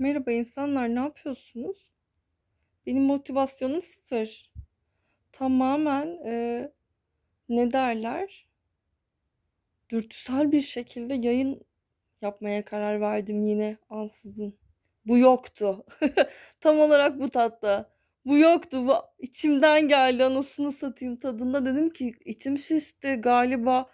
Merhaba insanlar, ne yapıyorsunuz? Benim motivasyonum sıfır. Tamamen e, ne derler? Dürtüsel bir şekilde yayın yapmaya karar verdim yine ansızın. Bu yoktu. Tam olarak bu tatta. Bu yoktu. Bu içimden geldi anasını satayım tadında. Dedim ki içim şişti galiba.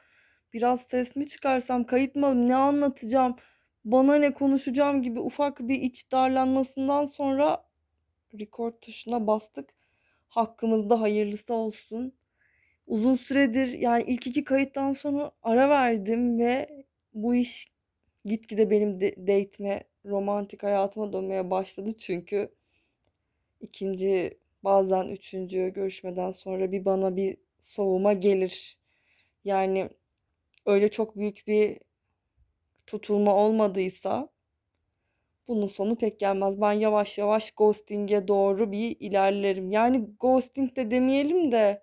Biraz ses mi çıkarsam, kayıt mı alayım, ne anlatacağım, bana ne konuşacağım gibi ufak bir iç darlanmasından sonra record tuşuna bastık. Hakkımızda hayırlısı olsun. Uzun süredir yani ilk iki kayıttan sonra ara verdim ve bu iş gitgide benim date'me, romantik hayatıma dönmeye başladı çünkü ikinci bazen üçüncü görüşmeden sonra bir bana bir soğuma gelir. Yani öyle çok büyük bir tutulma olmadıysa bunun sonu pek gelmez. Ben yavaş yavaş ghosting'e doğru bir ilerlerim. Yani ghosting de demeyelim de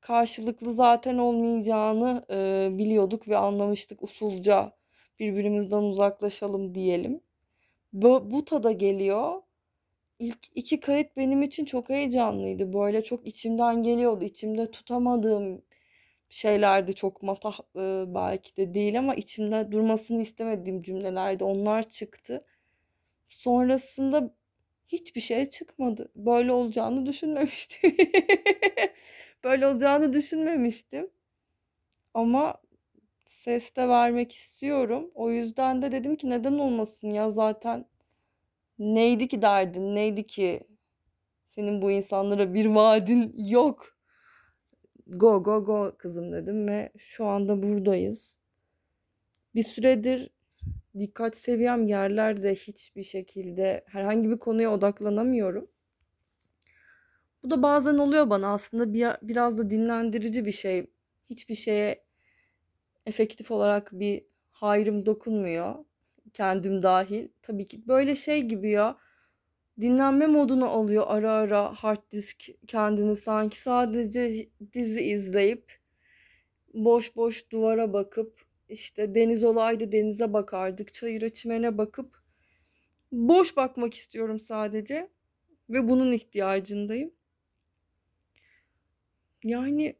karşılıklı zaten olmayacağını e, biliyorduk ve anlamıştık usulca birbirimizden uzaklaşalım diyelim. Bu, bu tada geliyor. İlk iki kayıt benim için çok heyecanlıydı. Böyle çok içimden geliyordu. İçimde tutamadığım şeylerdi çok matah e, belki de değil ama içimde durmasını istemediğim cümlelerde onlar çıktı. Sonrasında hiçbir şey çıkmadı. Böyle olacağını düşünmemiştim. Böyle olacağını düşünmemiştim. Ama ses de vermek istiyorum. O yüzden de dedim ki neden olmasın ya zaten neydi ki derdin, neydi ki senin bu insanlara bir vaadin yok. Go go go kızım dedim ve şu anda buradayız. Bir süredir dikkat seviyem yerlerde hiçbir şekilde herhangi bir konuya odaklanamıyorum. Bu da bazen oluyor bana aslında bir, biraz da dinlendirici bir şey. Hiçbir şeye efektif olarak bir hayrım dokunmuyor. Kendim dahil. Tabii ki böyle şey gibi ya dinlenme moduna alıyor ara ara hard disk kendini sanki sadece dizi izleyip boş boş duvara bakıp işte deniz olaydı denize bakardık çayıra çimene bakıp boş bakmak istiyorum sadece ve bunun ihtiyacındayım. Yani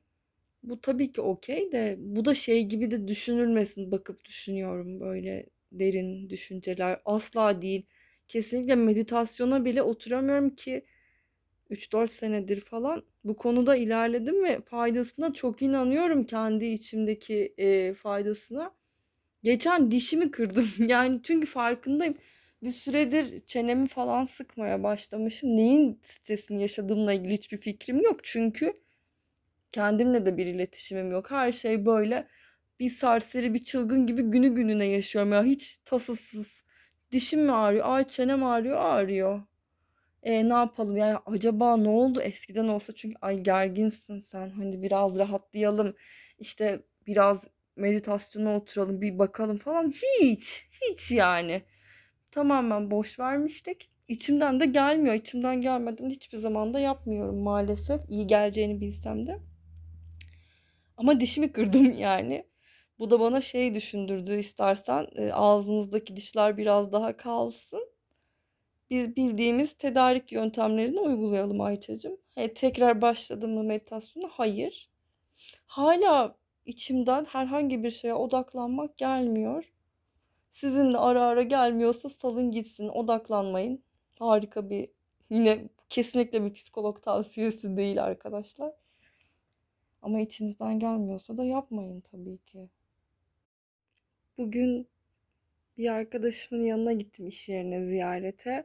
bu tabii ki okey de bu da şey gibi de düşünülmesin bakıp düşünüyorum böyle derin düşünceler asla değil kesinlikle meditasyona bile oturamıyorum ki 3-4 senedir falan bu konuda ilerledim ve faydasına çok inanıyorum kendi içimdeki e, faydasına. Geçen dişimi kırdım yani çünkü farkındayım. Bir süredir çenemi falan sıkmaya başlamışım. Neyin stresini yaşadığımla ilgili hiçbir fikrim yok. Çünkü kendimle de bir iletişimim yok. Her şey böyle bir serseri bir çılgın gibi günü gününe yaşıyorum ya. Hiç tasasız Dişim mi ağrıyor? Ay çenem ağrıyor. Ağrıyor. E ne yapalım? Yani acaba ne oldu? Eskiden olsa çünkü ay gerginsin sen. Hani biraz rahatlayalım. İşte biraz meditasyona oturalım bir bakalım falan. Hiç. Hiç yani. Tamamen boş vermiştik. İçimden de gelmiyor. İçimden gelmeden hiçbir zaman da yapmıyorum maalesef. İyi geleceğini bilsem de. Ama dişimi kırdım yani. Bu da bana şey düşündürdü istersen e, ağzımızdaki dişler biraz daha kalsın. Biz bildiğimiz tedarik yöntemlerini uygulayalım Ayça'cığım. He, tekrar başladım mı meditasyona? Hayır. Hala içimden herhangi bir şeye odaklanmak gelmiyor. Sizin de ara ara gelmiyorsa salın gitsin, odaklanmayın. Harika bir yine kesinlikle bir psikolog tavsiyesi değil arkadaşlar. Ama içinizden gelmiyorsa da yapmayın tabii ki. Bugün bir arkadaşımın yanına gittim iş yerine ziyarete.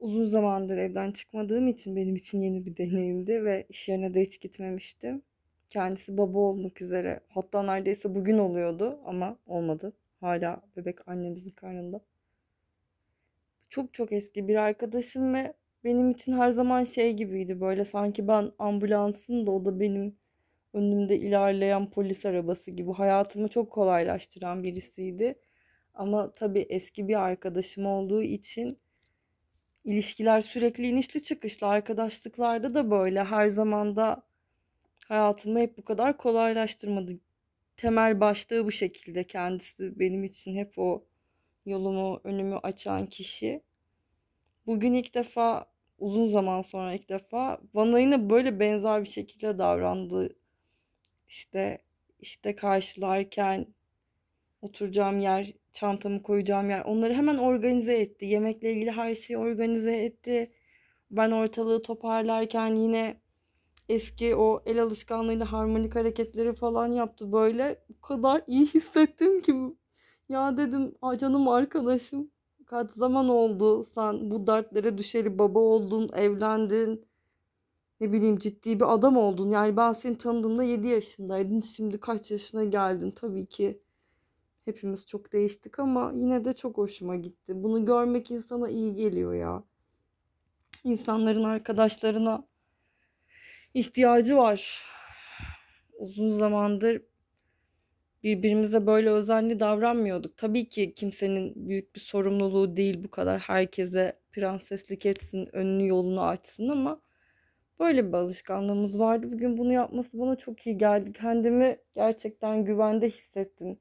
Uzun zamandır evden çıkmadığım için benim için yeni bir deneyimdi ve iş yerine de hiç gitmemiştim. Kendisi baba olmak üzere. Hatta neredeyse bugün oluyordu ama olmadı. Hala bebek annemizin karnında. Çok çok eski bir arkadaşım ve benim için her zaman şey gibiydi böyle sanki ben ambulansın da o da benim önümde ilerleyen polis arabası gibi hayatımı çok kolaylaştıran birisiydi. Ama tabii eski bir arkadaşım olduğu için ilişkiler sürekli inişli çıkışlı. Arkadaşlıklarda da böyle her zaman da hayatımı hep bu kadar kolaylaştırmadı. Temel başlığı bu şekilde kendisi benim için hep o yolumu, önümü açan kişi. Bugün ilk defa, uzun zaman sonra ilk defa bana yine böyle benzer bir şekilde davrandı. İşte işte karşılarken oturacağım yer, çantamı koyacağım yer onları hemen organize etti. Yemekle ilgili her şeyi organize etti. Ben ortalığı toparlarken yine eski o el alışkanlığıyla harmonik hareketleri falan yaptı böyle. O kadar iyi hissettim ki. Ya dedim canım arkadaşım kaç zaman oldu sen bu dertlere düşeli baba oldun, evlendin. Ne bileyim ciddi bir adam oldun. Yani ben seni tanıdığımda 7 yaşındaydın. Şimdi kaç yaşına geldin tabii ki. Hepimiz çok değiştik ama yine de çok hoşuma gitti. Bunu görmek insana iyi geliyor ya. İnsanların arkadaşlarına ihtiyacı var. Uzun zamandır birbirimize böyle özenli davranmıyorduk. Tabii ki kimsenin büyük bir sorumluluğu değil bu kadar herkese prenseslik etsin, önünü yolunu açsın ama böyle bir alışkanlığımız vardı. Bugün bunu yapması bana çok iyi geldi. Kendimi gerçekten güvende hissettim.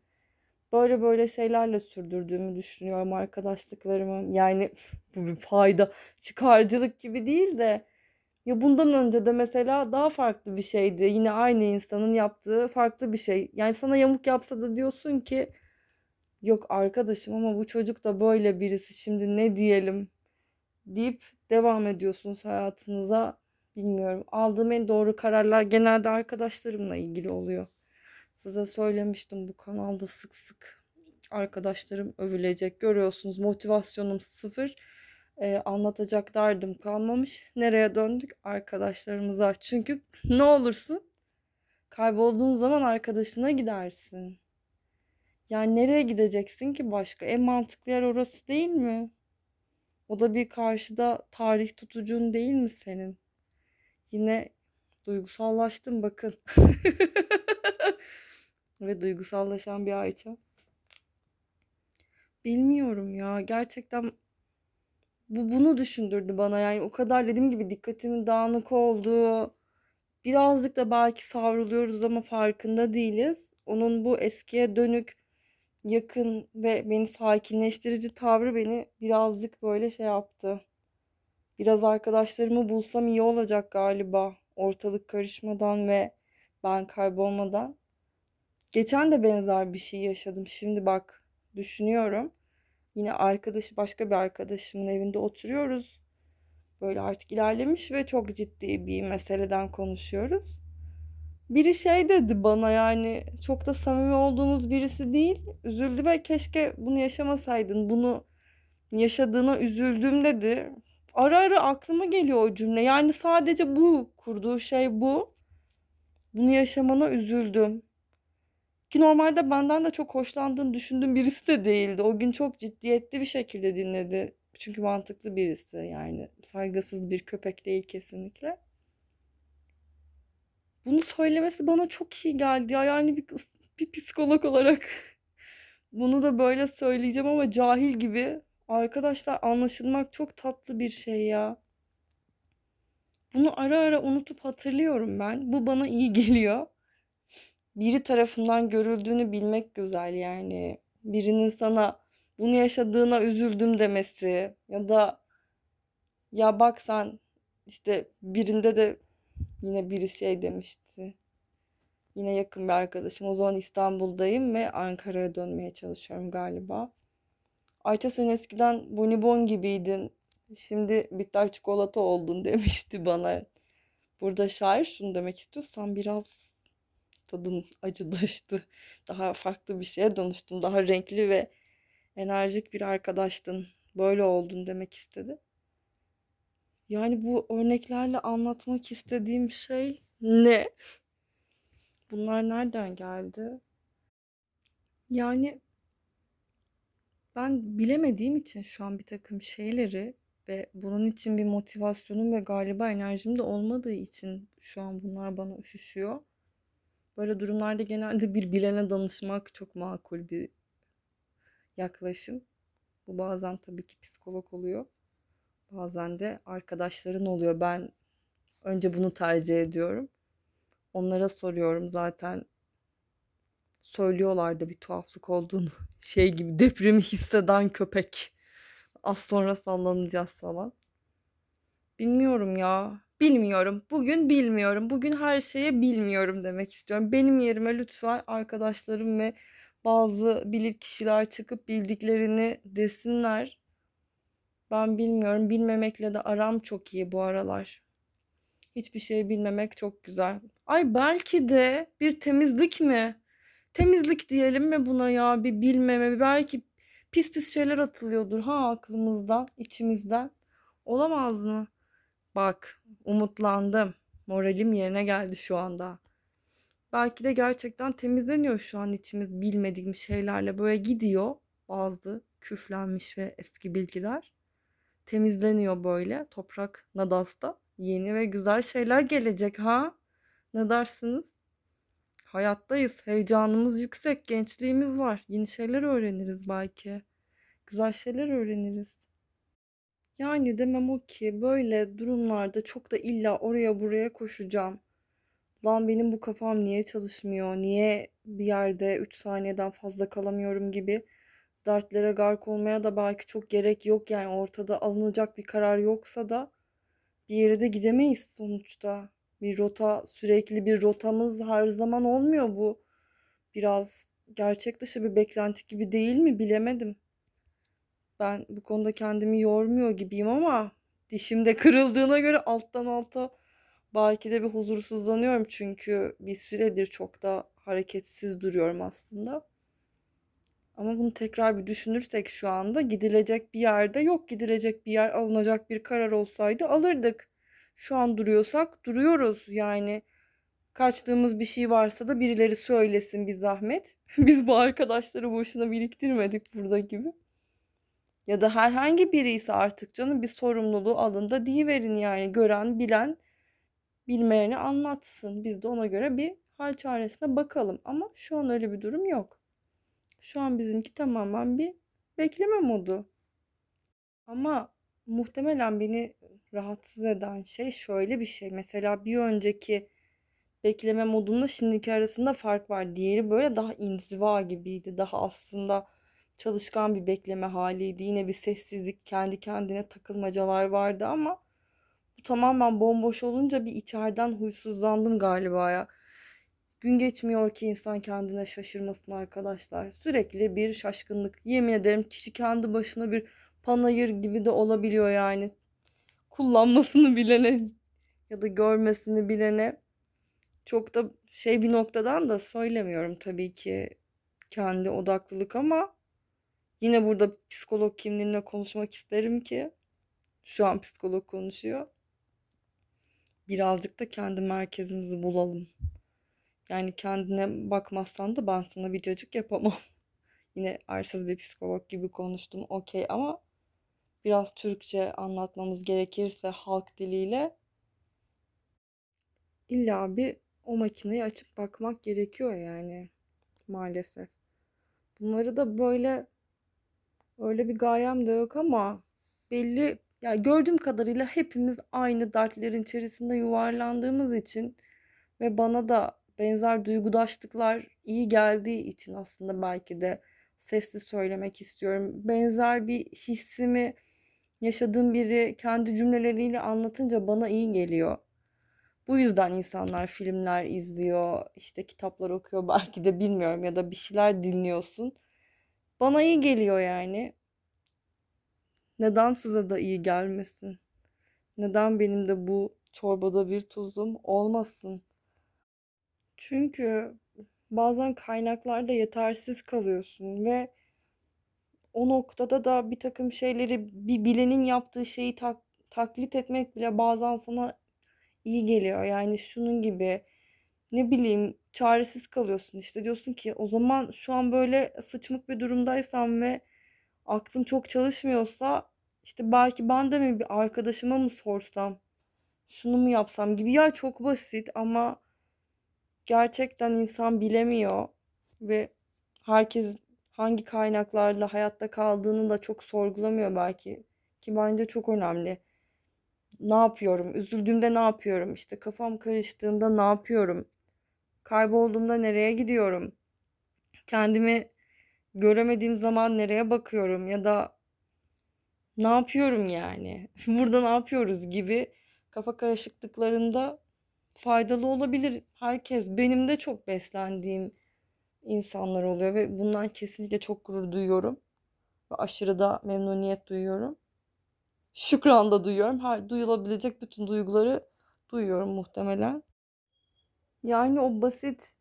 Böyle böyle şeylerle sürdürdüğümü düşünüyorum arkadaşlıklarımı. Yani bu bir fayda, çıkarcılık gibi değil de ya bundan önce de mesela daha farklı bir şeydi. Yine aynı insanın yaptığı farklı bir şey. Yani sana yamuk yapsa da diyorsun ki yok arkadaşım ama bu çocuk da böyle birisi şimdi ne diyelim deyip devam ediyorsunuz hayatınıza. Bilmiyorum. Aldığım en doğru kararlar genelde arkadaşlarımla ilgili oluyor. Size söylemiştim bu kanalda sık sık arkadaşlarım övülecek. Görüyorsunuz motivasyonum sıfır e, anlatacak derdim kalmamış. Nereye döndük? Arkadaşlarımıza. Çünkü ne olursun kaybolduğun zaman arkadaşına gidersin. Yani nereye gideceksin ki başka? En mantıklı yer orası değil mi? O da bir karşıda tarih tutucun değil mi senin? Yine duygusallaştım bakın. Ve duygusallaşan bir Ayça. Bilmiyorum ya. Gerçekten bu bunu düşündürdü bana. Yani o kadar dediğim gibi dikkatimin dağınık olduğu, birazcık da belki savruluyoruz ama farkında değiliz. Onun bu eskiye dönük yakın ve beni sakinleştirici tavrı beni birazcık böyle şey yaptı. Biraz arkadaşlarımı bulsam iyi olacak galiba. Ortalık karışmadan ve ben kaybolmadan. Geçen de benzer bir şey yaşadım. Şimdi bak düşünüyorum. Yine arkadaşı başka bir arkadaşımın evinde oturuyoruz. Böyle artık ilerlemiş ve çok ciddi bir meseleden konuşuyoruz. Biri şey dedi bana yani çok da samimi olduğumuz birisi değil. Üzüldü ve keşke bunu yaşamasaydın. Bunu yaşadığına üzüldüm dedi. Ara ara aklıma geliyor o cümle. Yani sadece bu kurduğu şey bu. Bunu yaşamana üzüldüm. Ki normalde benden de çok hoşlandığını düşündüğüm birisi de değildi. O gün çok ciddiyetli bir şekilde dinledi. Çünkü mantıklı birisi yani saygısız bir köpek değil kesinlikle. Bunu söylemesi bana çok iyi geldi ya. Yani bir, bir psikolog olarak bunu da böyle söyleyeceğim ama cahil gibi. Arkadaşlar anlaşılmak çok tatlı bir şey ya. Bunu ara ara unutup hatırlıyorum ben. Bu bana iyi geliyor biri tarafından görüldüğünü bilmek güzel yani. Birinin sana bunu yaşadığına üzüldüm demesi ya da ya bak sen işte birinde de yine biri şey demişti. Yine yakın bir arkadaşım. O zaman İstanbul'dayım ve Ankara'ya dönmeye çalışıyorum galiba. Ayça sen eskiden bonibon gibiydin. Şimdi bitter çikolata oldun demişti bana. Burada şair şunu demek istiyorsan biraz tadın acılaştı. Daha farklı bir şeye dönüştün. Daha renkli ve enerjik bir arkadaştın. Böyle oldun demek istedi. Yani bu örneklerle anlatmak istediğim şey ne? Bunlar nereden geldi? Yani ben bilemediğim için şu an bir takım şeyleri ve bunun için bir motivasyonum ve galiba enerjim de olmadığı için şu an bunlar bana üşüşüyor. Böyle durumlarda genelde bir bilene danışmak çok makul bir yaklaşım. Bu bazen tabii ki psikolog oluyor. Bazen de arkadaşların oluyor. Ben önce bunu tercih ediyorum. Onlara soruyorum zaten söylüyorlardı bir tuhaflık olduğunu. Şey gibi depremi hisseden köpek. Az sonra sallanacağız falan. Bilmiyorum ya. Bilmiyorum. Bugün bilmiyorum. Bugün her şeye bilmiyorum demek istiyorum. Benim yerime lütfen arkadaşlarım ve bazı bilir kişiler çıkıp bildiklerini desinler. Ben bilmiyorum. Bilmemekle de aram çok iyi bu aralar. Hiçbir şey bilmemek çok güzel. Ay belki de bir temizlik mi? Temizlik diyelim mi buna ya? Bir bilmeme. Belki pis pis şeyler atılıyordur ha aklımızdan, içimizden. Olamaz mı? Bak, umutlandım. Moralim yerine geldi şu anda. Belki de gerçekten temizleniyor şu an içimiz bilmediğim şeylerle böyle gidiyor bazı küflenmiş ve eski bilgiler. Temizleniyor böyle toprak nadasta. Yeni ve güzel şeyler gelecek ha? Ne dersiniz? Hayattayız. Heyecanımız yüksek. Gençliğimiz var. Yeni şeyler öğreniriz belki. Güzel şeyler öğreniriz. Yani demem o ki böyle durumlarda çok da illa oraya buraya koşacağım. Lan benim bu kafam niye çalışmıyor? Niye bir yerde 3 saniyeden fazla kalamıyorum gibi dertlere gark olmaya da belki çok gerek yok. Yani ortada alınacak bir karar yoksa da bir yere de gidemeyiz sonuçta. Bir rota, sürekli bir rotamız her zaman olmuyor bu. Biraz gerçek dışı bir beklenti gibi değil mi bilemedim. Ben bu konuda kendimi yormuyor gibiyim ama dişim de kırıldığına göre alttan alta belki de bir huzursuzlanıyorum çünkü bir süredir çok da hareketsiz duruyorum aslında. Ama bunu tekrar bir düşünürsek şu anda gidilecek bir yerde yok gidilecek bir yer alınacak bir karar olsaydı alırdık. Şu an duruyorsak duruyoruz yani kaçtığımız bir şey varsa da birileri söylesin bir zahmet. Biz bu arkadaşları boşuna biriktirmedik burada gibi. Ya da herhangi biri ise artık canım bir sorumluluğu alın da verin yani gören bilen bilmeyeni anlatsın. Biz de ona göre bir hal çaresine bakalım ama şu an öyle bir durum yok. Şu an bizimki tamamen bir bekleme modu. Ama muhtemelen beni rahatsız eden şey şöyle bir şey. Mesela bir önceki bekleme modunda şimdiki arasında fark var. Diğeri böyle daha inziva gibiydi. Daha aslında çalışkan bir bekleme haliydi. Yine bir sessizlik, kendi kendine takılmacalar vardı ama bu tamamen bomboş olunca bir içeriden huysuzlandım galiba ya. Gün geçmiyor ki insan kendine şaşırmasın arkadaşlar. Sürekli bir şaşkınlık. Yemin ederim kişi kendi başına bir panayır gibi de olabiliyor yani. Kullanmasını bilene ya da görmesini bilene çok da şey bir noktadan da söylemiyorum tabii ki kendi odaklılık ama yine burada psikolog kimliğimle konuşmak isterim ki şu an psikolog konuşuyor. Birazcık da kendi merkezimizi bulalım. Yani kendine bakmazsan da ben sana bir cacık yapamam. Yine arsız bir psikolog gibi konuştum okey ama biraz Türkçe anlatmamız gerekirse halk diliyle illa bir o makineyi açıp bakmak gerekiyor yani maalesef. Bunları da böyle öyle bir gayem de yok ama belli ya gördüğüm kadarıyla hepimiz aynı dertlerin içerisinde yuvarlandığımız için ve bana da benzer duygudaşlıklar iyi geldiği için aslında belki de sesli söylemek istiyorum. Benzer bir hissimi yaşadığım biri kendi cümleleriyle anlatınca bana iyi geliyor. Bu yüzden insanlar filmler izliyor, işte kitaplar okuyor belki de bilmiyorum ya da bir şeyler dinliyorsun. Bana iyi geliyor yani. Neden size de iyi gelmesin? Neden benim de bu çorbada bir tuzum olmasın? Çünkü bazen kaynaklarda yetersiz kalıyorsun ve o noktada da bir takım şeyleri bir bilenin yaptığı şeyi tak, taklit etmek bile bazen sana iyi geliyor. Yani şunun gibi ne bileyim çaresiz kalıyorsun. İşte diyorsun ki o zaman şu an böyle sıçmık bir durumdaysam ve aklım çok çalışmıyorsa işte belki ben de mi bir arkadaşıma mı sorsam şunu mu yapsam? gibi. Ya çok basit ama gerçekten insan bilemiyor ve herkes hangi kaynaklarla hayatta kaldığını da çok sorgulamıyor belki ki bence çok önemli. Ne yapıyorum? Üzüldüğümde ne yapıyorum? İşte kafam karıştığında ne yapıyorum? Kaybolduğumda nereye gidiyorum? Kendimi göremediğim zaman nereye bakıyorum ya da ne yapıyorum yani? Burada ne yapıyoruz gibi kafa karışıklıklarında faydalı olabilir herkes. Benim de çok beslendiğim insanlar oluyor ve bundan kesinlikle çok gurur duyuyorum. Ve aşırı da memnuniyet duyuyorum. Şükran da duyuyorum. Her duyulabilecek bütün duyguları duyuyorum muhtemelen. Yani o basit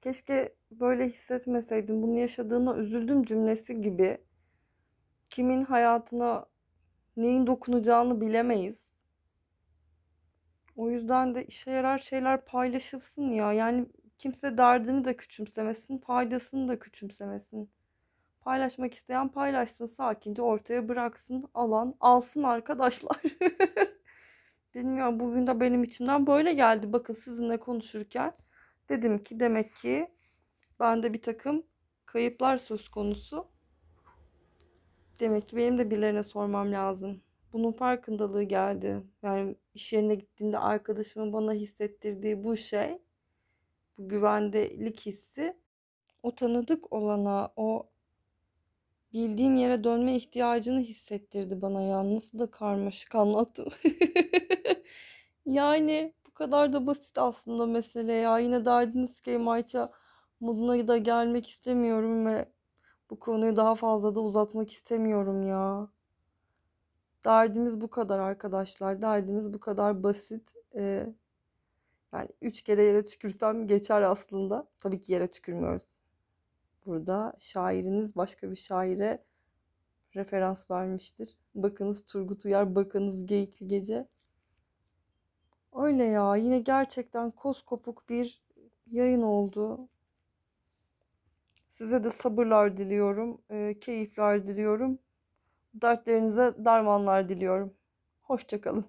keşke böyle hissetmeseydim bunu yaşadığına üzüldüm cümlesi gibi kimin hayatına neyin dokunacağını bilemeyiz. O yüzden de işe yarar şeyler paylaşılsın ya. Yani kimse derdini de küçümsemesin, faydasını da küçümsemesin. Paylaşmak isteyen paylaşsın, sakince ortaya bıraksın, alan alsın arkadaşlar. Bilmiyorum bugün de benim içimden böyle geldi. Bakın sizinle konuşurken dedim ki demek ki bende bir takım kayıplar söz konusu. Demek ki benim de birilerine sormam lazım. Bunun farkındalığı geldi. Yani iş yerine gittiğinde arkadaşımın bana hissettirdiği bu şey, güvendelik hissi o tanıdık olana, o bildiğim yere dönme ihtiyacını hissettirdi bana ya. Nasıl da karmaşık anlattım. Yani bu kadar da basit aslında mesele ya. Yine derdiniz ki Mayça moduna da gelmek istemiyorum ve bu konuyu daha fazla da uzatmak istemiyorum ya. Derdimiz bu kadar arkadaşlar. Derdimiz bu kadar basit. Ee, yani üç kere yere tükürsem geçer aslında. Tabii ki yere tükürmüyoruz. Burada şairiniz başka bir şaire referans vermiştir. Bakınız Turgut Uyar, bakınız Geyikli Gece. Öyle ya. Yine gerçekten koskopuk bir yayın oldu. Size de sabırlar diliyorum. e, keyifler diliyorum. Dertlerinize dermanlar diliyorum. Hoşça kalın.